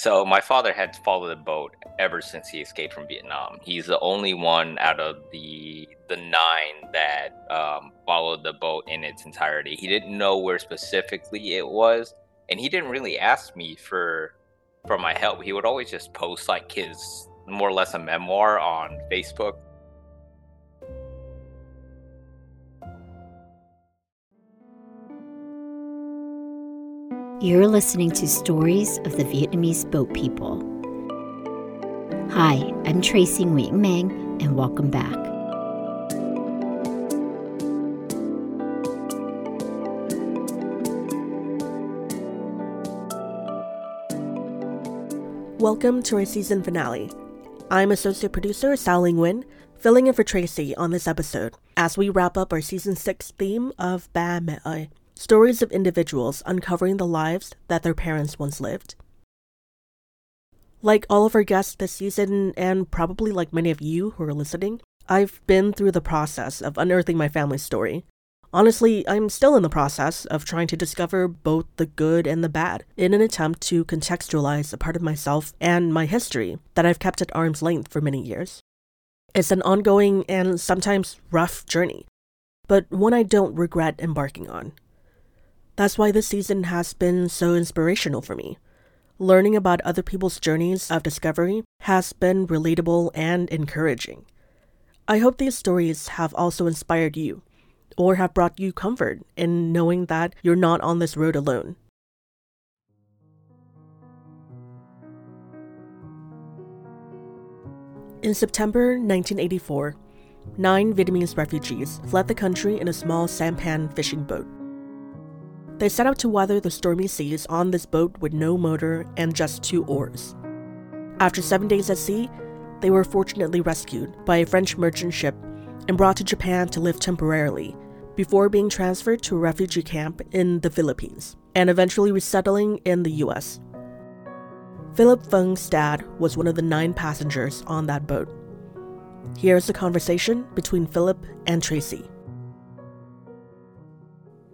So my father had followed the boat ever since he escaped from Vietnam. He's the only one out of the the nine that um, followed the boat in its entirety. He didn't know where specifically it was, and he didn't really ask me for for my help. He would always just post like his more or less a memoir on Facebook. You're listening to Stories of the Vietnamese Boat People. Hi, I'm Tracey Nguyen Mang, and welcome back. Welcome to our season finale. I'm associate producer Saoli Nguyen, filling in for Tracey on this episode as we wrap up our season 6 theme of Ba Mẹ ơi, stories of individuals uncovering the lives that their parents once lived. Like all of our guests this season, and probably like many of you who are listening, I've been through the process of unearthing my family's story. Honestly, I'm still in the process of trying to discover both the good and the bad in an attempt to contextualize a part of myself and my history that I've kept at arm's length for many years. It's an ongoing and sometimes rough journey, but one I don't regret embarking on. That's why this season has been so inspirational for me. Learning about other people's journeys of discovery has been relatable and encouraging. I hope these stories have also inspired you or have brought you comfort in knowing that you're not on this road alone. In September 1984, nine Vietnamese refugees fled the country in a small sampan fishing boat. They set out to weather the stormy seas on this boat with no motor and just two oars. After seven days at sea, they were fortunately rescued by a French merchant ship and brought to Japan to live temporarily before being transferred to a refugee camp in the Philippines and eventually resettling in the US. Philip Feng's dad was one of the nine passengers on that boat. Here's a conversation between Philip and Tracey.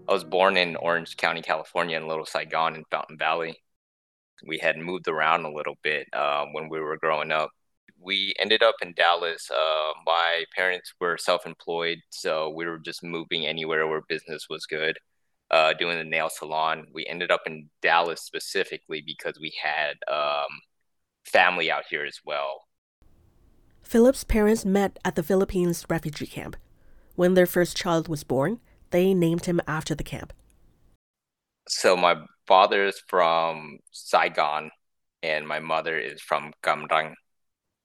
I was born in Orange County, California, in Little Saigon in Fountain Valley. We had moved around a little bit uh, when we were growing up. We ended up in Dallas. Uh, my parents were self employed, so we were just moving anywhere where business was good, uh, doing the nail salon. We ended up in Dallas specifically because we had um, family out here as well. Philip's parents met at the Philippines refugee camp. When their first child was born, they named him after the camp. So my father's from Saigon and my mother is from Cam Ranh.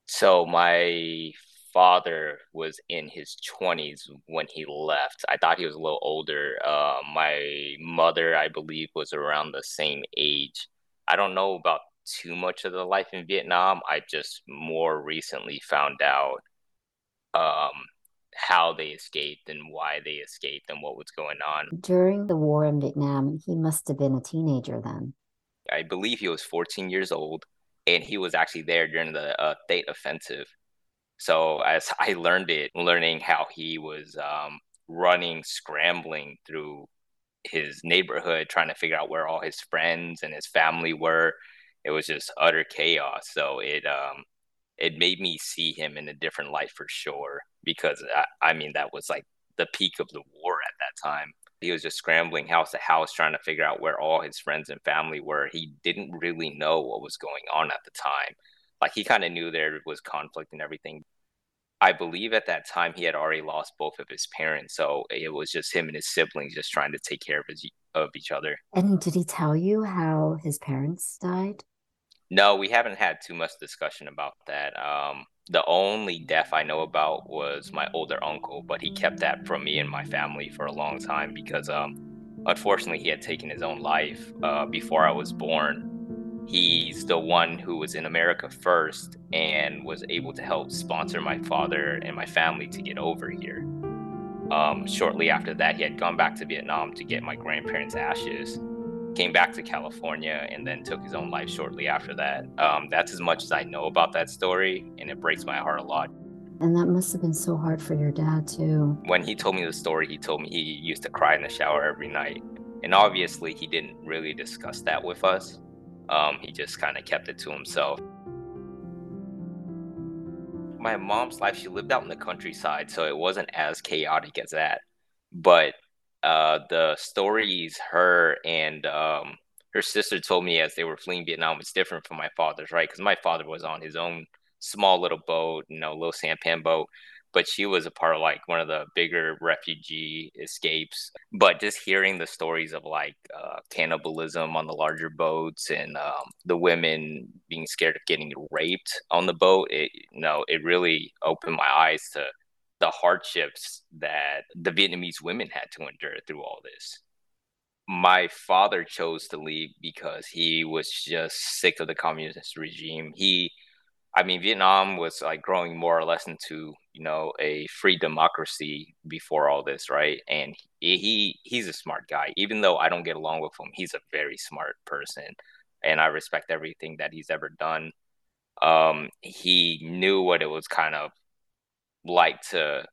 So my father was in his 20s when he left. I thought he was a little older. Uh, my mother, I believe, was around the same age. I don't know about too much of the life in Vietnam. I just more recently found out um, how they escaped and why they escaped and what was going on. During the war in Vietnam, he must have been a teenager then. I believe he was 14 years old, and he was actually there during the uh, Tet Offensive. So as I learned it, learning how he was um, running, scrambling through his neighborhood, trying to figure out where all his friends and his family were, it was just utter chaos. So it um, it made me see him in a different light for sure because I, I mean that was like the peak of the war at that time. He was just scrambling house to house trying to figure out where all his friends and family were. He didn't really know what was going on at the time. Like he kind of knew there was conflict and everything. I believe at that time he had already lost both of his parents so it was just him and his siblings just trying to take care of his of each other. And did he tell you how his parents died? No, we haven't had too much discussion about that. Um, the only death I know about was my older uncle, but he kept that from me and my family for a long time because, um, unfortunately, he had taken his own life uh, before I was born. He's the one who was in America first and was able to help sponsor my father and my family to get over here. Um, shortly after that, he had gone back to Vietnam to get my grandparents' ashes came back to California and then took his own life shortly after that. Um, that's as much as I know about that story, and it breaks my heart a lot. And that must have been so hard for your dad, too. When he told me the story, he told me he used to cry in the shower every night. And obviously, he didn't really discuss that with us. Um, he just kind of kept it to himself. My mom's life, she lived out in the countryside, so it wasn't as chaotic as that. But uh, the stories her and um, her sister told me as they were fleeing Vietnam was different from my father's, right? Because my father was on his own small little boat, you know, little sampan boat, but she was a part of like one of the bigger refugee escapes. But just hearing the stories of like uh, cannibalism on the larger boats and um, the women being scared of getting raped on the boat, it you know, it really opened my eyes to the hardships that the Vietnamese women had to endure through all this. My father chose to leave because he was just sick of the communist regime. He I mean, Vietnam was like growing more or less into you know a free democracy before all this, right? And he, he he's a smart guy. Even though I don't get along with him, he's a very smart person, and I respect everything that he's ever done. Um, he knew what it was kind of like to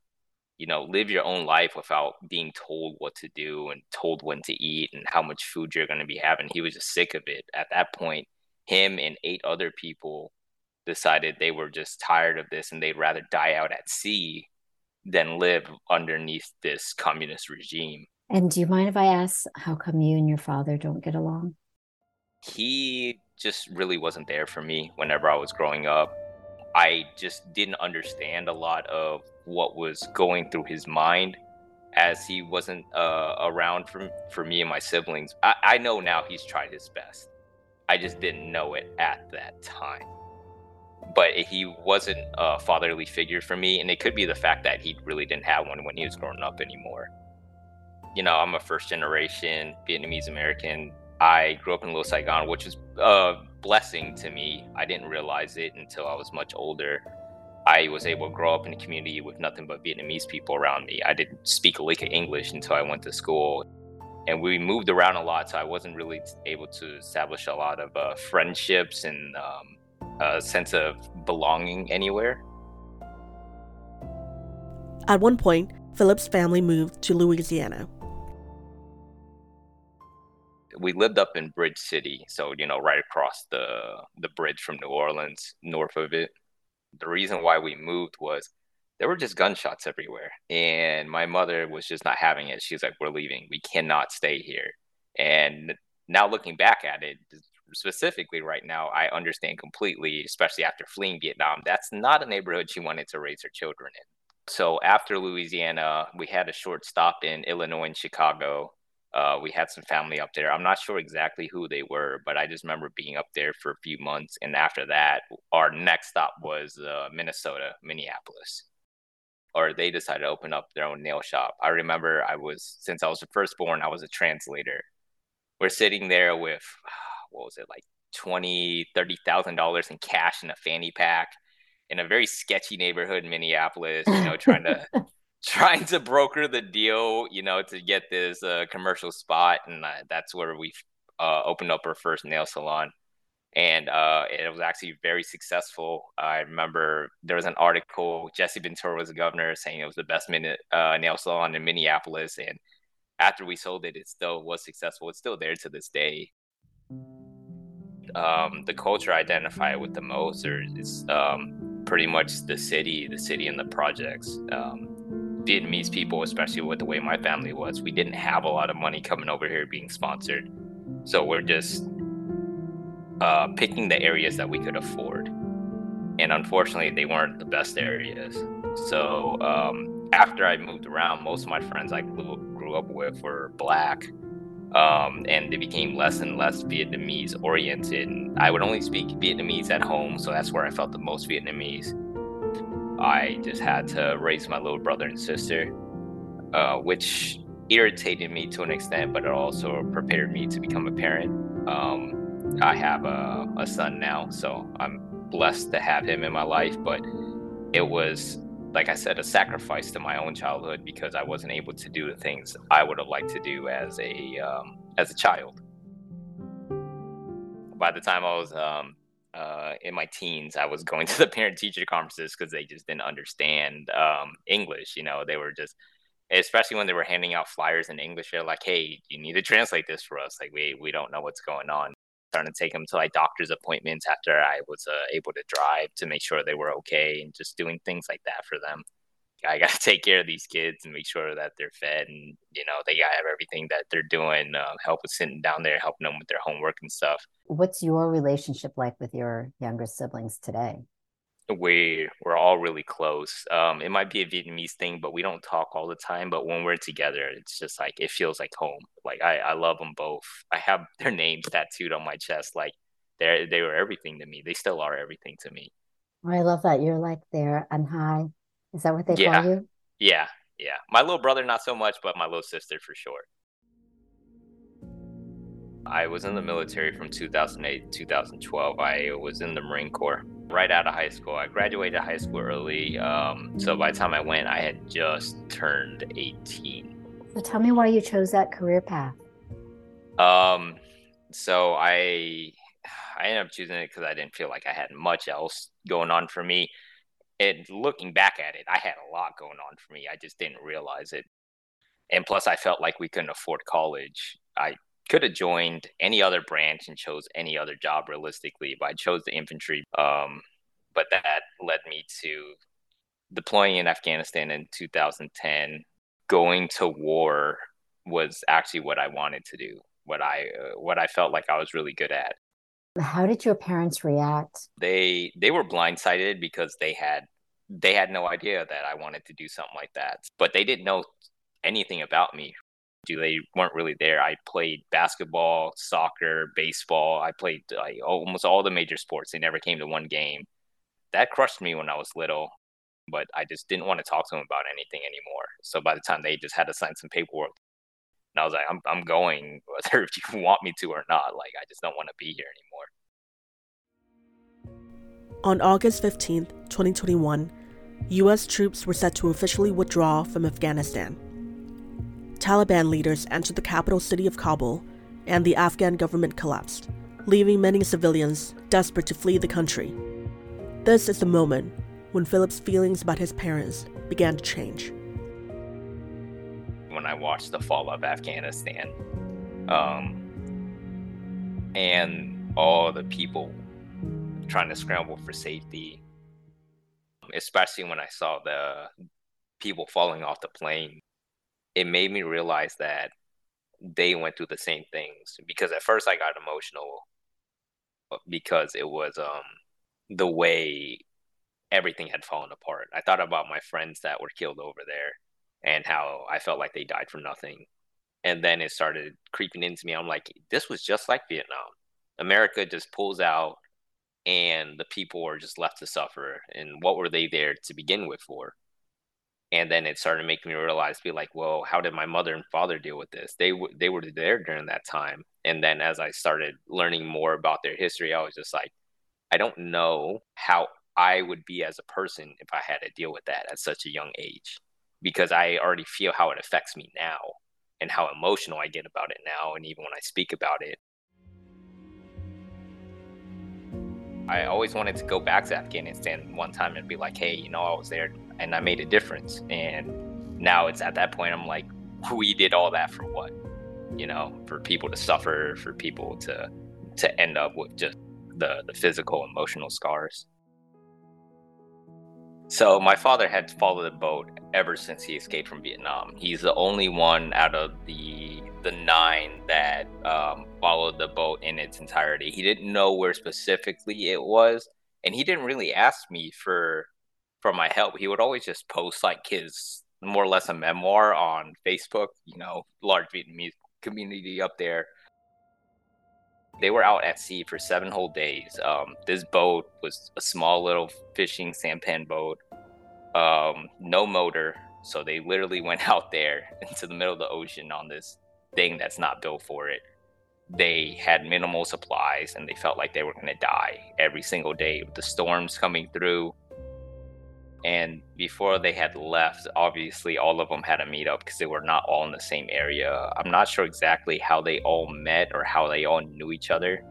you know live your own life without being told what to do and told when to eat and how much food you're going to be having he was just sick of it at that point him and eight other people decided they were just tired of this and they'd rather die out at sea than live underneath this communist regime. And do you mind if I ask how come you and your father don't get along? He just really wasn't there for me whenever I was growing up. I just didn't understand a lot of what was going through his mind as he wasn't uh, around for, for me and my siblings. I, I know now he's tried his best. I just didn't know it at that time but he wasn't a fatherly figure for me and it could be the fact that he really didn't have one when he was growing up anymore you know i'm a first generation vietnamese american i grew up in little saigon which is a blessing to me i didn't realize it until i was much older i was able to grow up in a community with nothing but vietnamese people around me i didn't speak a lick of english until i went to school and we moved around a lot so i wasn't really able to establish a lot of uh, friendships and um, a sense of belonging anywhere. At one point, Philip's family moved to Louisiana. We lived up in Bridge City, so you know, right across the the bridge from New Orleans, north of it. The reason why we moved was there were just gunshots everywhere, and my mother was just not having it. She's like, "We're leaving. We cannot stay here." And now looking back at it, specifically right now, I understand completely, especially after fleeing Vietnam, that's not a neighborhood she wanted to raise her children in. So after Louisiana, we had a short stop in Illinois and Chicago. Uh, we had some family up there. I'm not sure exactly who they were, but I just remember being up there for a few months. And after that, our next stop was uh, Minnesota, Minneapolis. Or they decided to open up their own nail shop. I remember I was, since I was the firstborn, I was a translator. We're sitting there with what was it like twenty, thirty thousand dollars in cash in a fanny pack in a very sketchy neighborhood in Minneapolis. You know, trying to trying to broker the deal. You know, to get this uh, commercial spot, and uh, that's where we uh, opened up our first nail salon. And uh, it was actually very successful. I remember there was an article. Jesse Ventura was the governor saying it was the best minute, uh, nail salon in Minneapolis, and after we sold it, it still was successful. It's still there to this day um, the culture I identify with the most is um, pretty much the city, the city and the projects. Um, Vietnamese people, especially with the way my family was, we didn't have a lot of money coming over here being sponsored. So we're just uh, picking the areas that we could afford. And unfortunately, they weren't the best areas. So um, after I moved around, most of my friends I grew, grew up with were black um, and they became less and less Vietnamese oriented. I would only speak Vietnamese at home, so that's where I felt the most Vietnamese. I just had to raise my little brother and sister, uh, which irritated me to an extent, but it also prepared me to become a parent. Um, I have a, a son now, so I'm blessed to have him in my life, but it was like I said, a sacrifice to my own childhood because I wasn't able to do the things I would have liked to do as a um, as a child. By the time I was um, uh, in my teens, I was going to the parent teacher conferences because they just didn't understand um, English. You know, they were just, especially when they were handing out flyers in English, they're like, "Hey, you need to translate this for us. Like, we we don't know what's going on." starting to take them to like doctor's appointments after I was uh, able to drive to make sure they were okay and just doing things like that for them. I got to take care of these kids and make sure that they're fed and you know they got everything that they're doing. Uh, help with sitting down there, helping them with their homework and stuff. What's your relationship like with your younger siblings today? we we're all really close. Um, it might be a Vietnamese thing, but we don't talk all the time. But when we're together, it's just like it feels like home. Like I, I love them both. I have their names tattooed on my chest. Like they they were everything to me. They still are everything to me. I love that. You're like their anh hai. Is that what they yeah. call you? Yeah, yeah. My little brother, not so much, but my little sister for sure. I was in the military from 2008 to 2012. I was in the Marine Corps right out of high school. I graduated high school early. Um, so by the time I went, I had just turned 18. So tell me why you chose that career path. Um, so I I ended up choosing it because I didn't feel like I had much else going on for me. And looking back at it, I had a lot going on for me. I just didn't realize it. And plus, I felt like we couldn't afford college. I could have joined any other branch and chose any other job realistically, but I chose the infantry. Um, but that led me to deploying in Afghanistan in 2010. Going to war was actually what I wanted to do, what I uh, what I felt like I was really good at. How did your parents react? They they were blindsided because they had they had no idea that I wanted to do something like that, but they didn't know anything about me Do they weren't really there. I played basketball, soccer, baseball. I played like almost all the major sports. They never came to one game. That crushed me when I was little, but I just didn't want to talk to them about anything anymore. So by the time they just had to sign some paperwork, and I was like, I'm I'm going whether if you want me to or not. Like I just don't want to be here anymore. On August 15th, 2021, US troops were set to officially withdraw from Afghanistan. Taliban leaders entered the capital city of Kabul, and the Afghan government collapsed, leaving many civilians desperate to flee the country. This is the moment when Philip's feelings about his parents began to change. When I watched the fall of Afghanistan, um, and all the people trying to scramble for safety, especially when I saw the people falling off the plane it made me realize that they went through the same things. Because at first I got emotional because it was um the way everything had fallen apart. I thought about my friends that were killed over there and how I felt like they died for nothing. And then it started creeping into me. I'm like, this was just like Vietnam. America just pulls out and the people are just left to suffer. And what were they there to begin with for? and then it started making me realize be like well how did my mother and father deal with this they w- they were there during that time and then as i started learning more about their history i was just like i don't know how i would be as a person if i had to deal with that at such a young age because i already feel how it affects me now and how emotional i get about it now and even when i speak about it I always wanted to go back to Afghanistan one time and be like, hey, you know, I was there and I made a difference. And now it's at that point, I'm like, we did all that for what? You know, for people to suffer, for people to to end up with just the the physical, emotional scars. So my father had followed the boat ever since he escaped from Vietnam. He's the only one out of the the nine that um, followed the boat in its entirety. He didn't know where specifically it was, and he didn't really ask me for for my help. He would always just post like his more or less a memoir on Facebook. You know, large Vietnamese community up there. They were out at sea for seven whole days. Um, this boat was a small little fishing sampan boat, um, no motor. So they literally went out there into the middle of the ocean on this thing that's not built for it. They had minimal supplies and they felt like they were going to die every single day with the storms coming through. And before they had left, obviously all of them had a meetup because they were not all in the same area. I'm not sure exactly how they all met or how they all knew each other.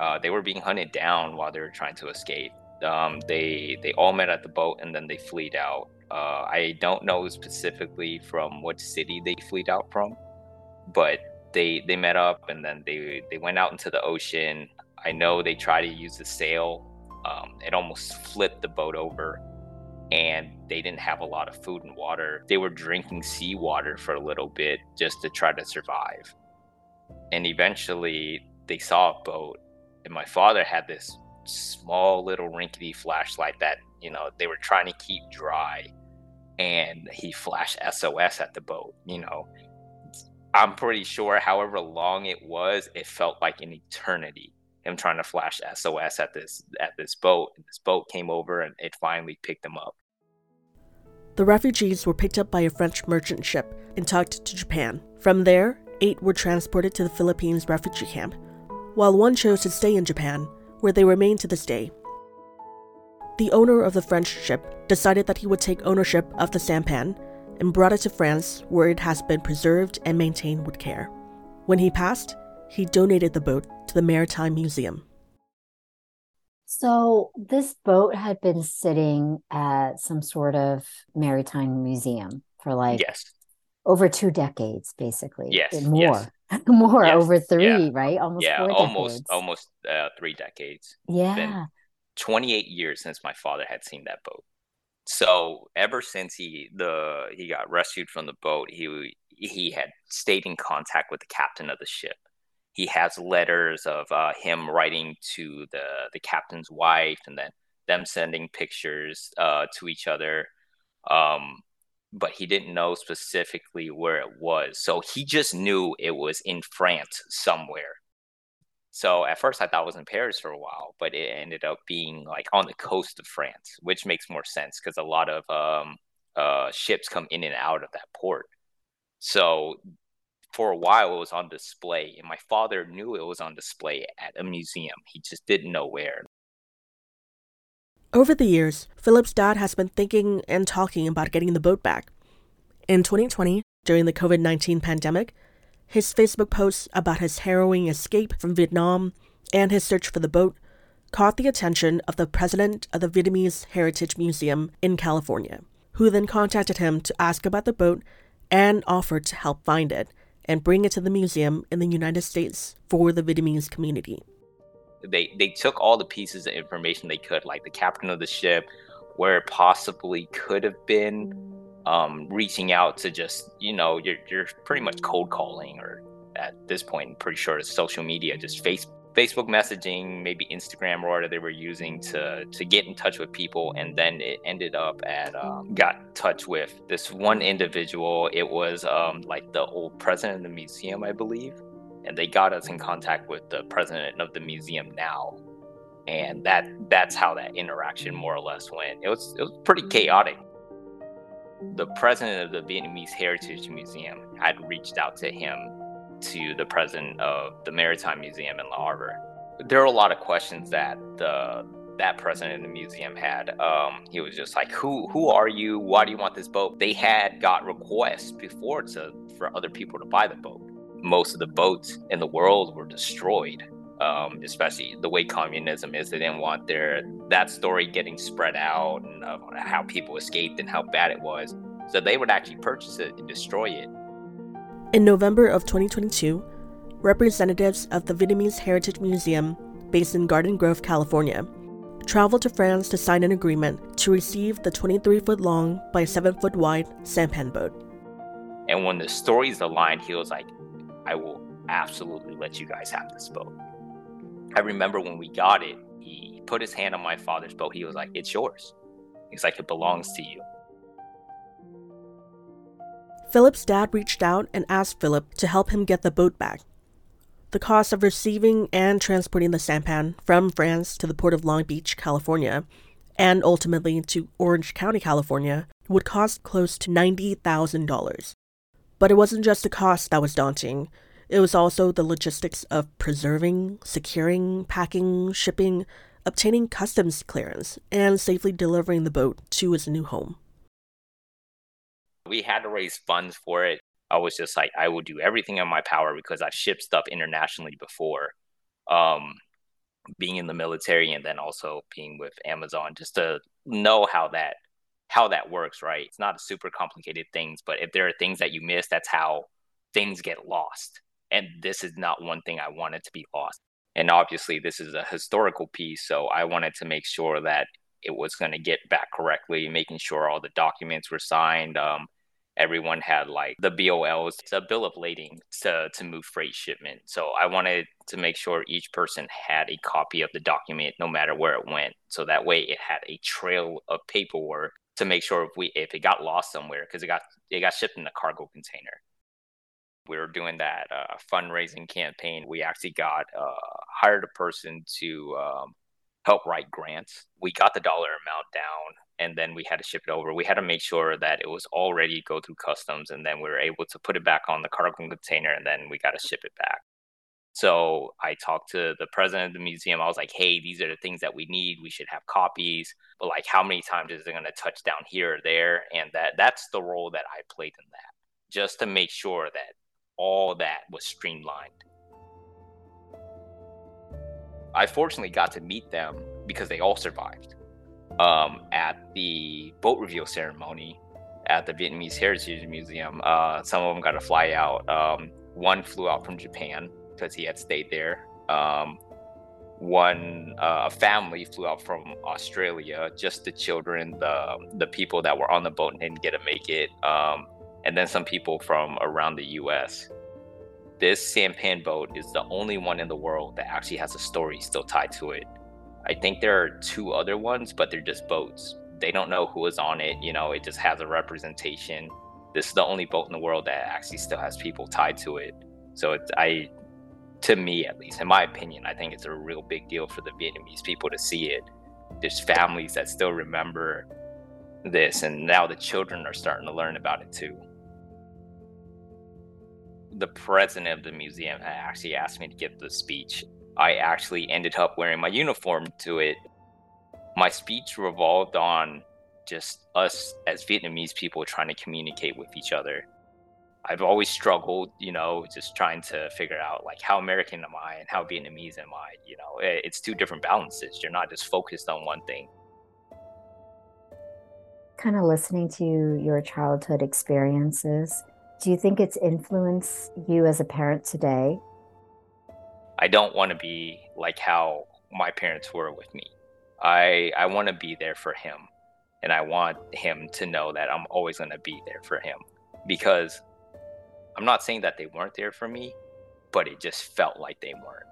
Uh, they were being hunted down while they were trying to escape. Um, they they all met at the boat and then they fled out. Uh, I don't know specifically from what city they fled out from, but they they met up and then they they went out into the ocean. I know they tried to use the sail. Um, it almost flipped the boat over, and they didn't have a lot of food and water. They were drinking seawater for a little bit just to try to survive. And eventually, they saw a boat, and my father had this small little rinkety flashlight that you know they were trying to keep dry and he flashed SOS at the boat. You know, I'm pretty sure, however long it was, it felt like an eternity. Him trying to flash SOS at this at this boat, this boat came over and it finally picked them up. The refugees were picked up by a French merchant ship and tugged to Japan. From there, eight were transported to the Philippines refugee camp, while one chose to stay in Japan, where they remain to this day. The owner of the French ship decided that he would take ownership of the sampan and brought it to France, where it has been preserved and maintained with care. When he passed, he donated the boat to the Maritime Museum. So, this boat had been sitting at some sort of maritime museum for like yes. over two decades, basically. Yes. More. Yes. More, Yes. over three, Yeah. right? Almost yeah, four almost decades. almost uh, three decades. yeah. been 28 years since my father had seen that boat. So ever since he the he got rescued from the boat, he he had stayed in contact with the captain of the ship. He has letters of uh, him writing to the the captain's wife, and then them sending pictures uh, to each other. Um, but he didn't know specifically where it was, so he just knew it was in France somewhere. So at first I thought it was in Paris for a while, but it ended up being like on the coast of France, which makes more sense because a lot of um, uh, ships come in and out of that port. So for a while it was on display, and my father knew it was on display at a museum. He just didn't know where. Over the years, Philip's dad has been thinking and talking about getting the boat back. In 2020, during the COVID 19 pandemic, his Facebook posts about his harrowing escape from Vietnam and his search for the boat caught the attention of the president of the Vietnamese Heritage Museum in California, who then contacted him to ask about the boat and offered to help find it and bring it to the museum in the United States for the Vietnamese community. They they took all the pieces of information they could, like the captain of the ship, where it possibly could have been, um, reaching out to just you know you're you're pretty much cold calling or at this point pretty sure it's social media just face Facebook messaging maybe Instagram or whatever they were using to to get in touch with people and then it ended up at um, got in touch with this one individual. It was um, like the old president of the museum I believe and they got us in contact with the president of the museum now. And that that's how that interaction more or less went. It was it was pretty chaotic. The president of the Vietnamese Heritage Museum had reached out to him to the president of the Maritime Museum in La Harbor. There were a lot of questions that the that president of the museum had. Um, he was just like, "Who who are you? Why do you want this boat?" They had got requests before to for other people to buy the boat. Most of the boats in the world were destroyed. Um, especially the way communism is, they didn't want their that story getting spread out and of how people escaped and how bad it was. So they would actually purchase it and destroy it. In November of 2022, representatives of the Vietnamese Heritage Museum, based in Garden Grove, California, traveled to France to sign an agreement to receive the 23 foot long by 7 foot wide sampan boat. And when the stories aligned, he was like, I will absolutely let you guys have this boat. I remember when we got it, he put his hand on my father's boat. He was like, It's yours. He's like, It belongs to you. Philip's dad reached out and asked Philip to help him get the boat back. The cost of receiving and transporting the sampan from France to the port of Long Beach, California, and ultimately to Orange County, California, would cost close to $90,000. But it wasn't just the cost that was daunting. It was also the logistics of preserving, securing, packing, shipping, obtaining customs clearance, and safely delivering the boat to its new home. We had to raise funds for it. I was just like, I will do everything in my power because I've shipped stuff internationally before. Um, being in the military and then also being with Amazon, just to know how that how that works, right? It's not super complicated things, but if there are things that you miss, that's how things get lost. And this is not one thing I wanted to be lost. And obviously, this is a historical piece, so I wanted to make sure that it was going to get back correctly, making sure all the documents were signed. Um, everyone had like the BOLs, a bill of lading to, to move freight shipment. So I wanted to make sure each person had a copy of the document no matter where it went. So that way it had a trail of paperwork to make sure if we if it got lost somewhere because it got it got shipped in a cargo container. We were doing that uh, fundraising campaign. We actually got uh, hired a person to um, help write grants. We got the dollar amount down and then we had to ship it over. We had to make sure that it was all ready to go through customs and then we were able to put it back on the cargo container and then we got to ship it back. So I talked to the president of the museum. I was like, hey, these are the things that we need. We should have copies. But like how many times is it gonna touch down here or there? And that that's the role that I played in that. Just to make sure that all that was streamlined. I fortunately got to meet them because they all survived um, at the boat reveal ceremony at the Vietnamese Heritage Museum. Uh, some of them got to fly out. Um, one flew out from Japan because he had stayed there. Um, one uh, family flew out from Australia. Just the children, the the people that were on the boat and didn't get to make it, um, and then some people from around the U.S. This sampan boat is the only one in the world that actually has a story still tied to it. I think there are two other ones, but they're just boats. They don't know who is on it. You know, it just has a representation. This is the only boat in the world that actually still has people tied to it. So it's, I, to me at least, in my opinion, I think it's a real big deal for the Vietnamese people to see it. There's families that still remember this, and now the children are starting to learn about it too. The president of the museum actually asked me to give the speech I actually ended up wearing my uniform to it. My speech revolved on just us as Vietnamese people trying to communicate with each other. I've always struggled, you know, just trying to figure out like how American am I and how Vietnamese am I? You know, it's two different balances. You're not just focused on one thing. Kind of listening to your childhood experiences, do you think it's influenced you as a parent today I don't want to be like how my parents were with me. I I want to be there for him and I want him to know that I'm always going to be there for him because I'm not saying that they weren't there for me, but it just felt like they weren't.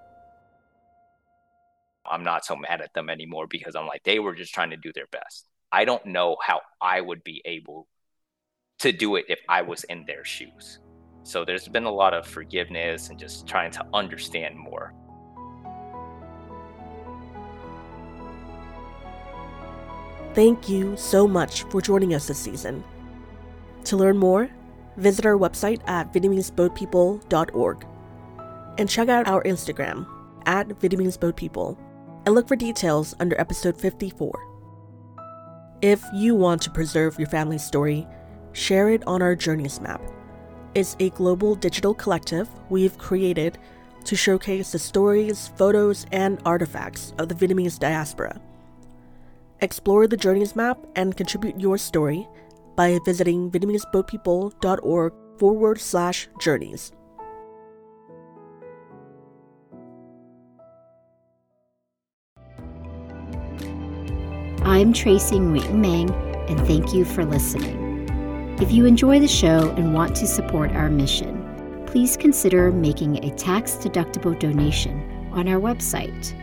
I'm not so mad at them anymore because I'm like they were just trying to do their best. I don't know how I would be able to do it if I was in their shoes. So there's been a lot of forgiveness and just trying to understand more. Thank you so much for joining us this season. To learn more, visit our website at Vietnameseboatpeople.org and check out our Instagram at Vietnameseboatpeople and look for details under episode 54. If you want to preserve your family's story, share it on our Journeys map It's a global digital collective we've created to showcase the stories, photos, and artifacts of the Vietnamese diaspora. Explore the Journeys map and contribute your story by visiting Vietnameseboatpeople.org forward slash journeys. I'm Tracey Nguyen Mang, and thank you for listening. If you enjoy the show and want to support our mission, please consider making a tax deductible donation on our website.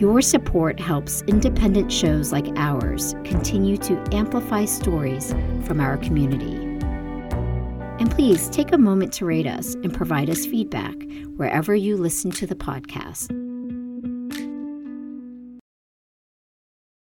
Your support helps independent shows like ours continue to amplify stories from our community. And please take a moment to rate us and provide us feedback wherever you listen to the podcast.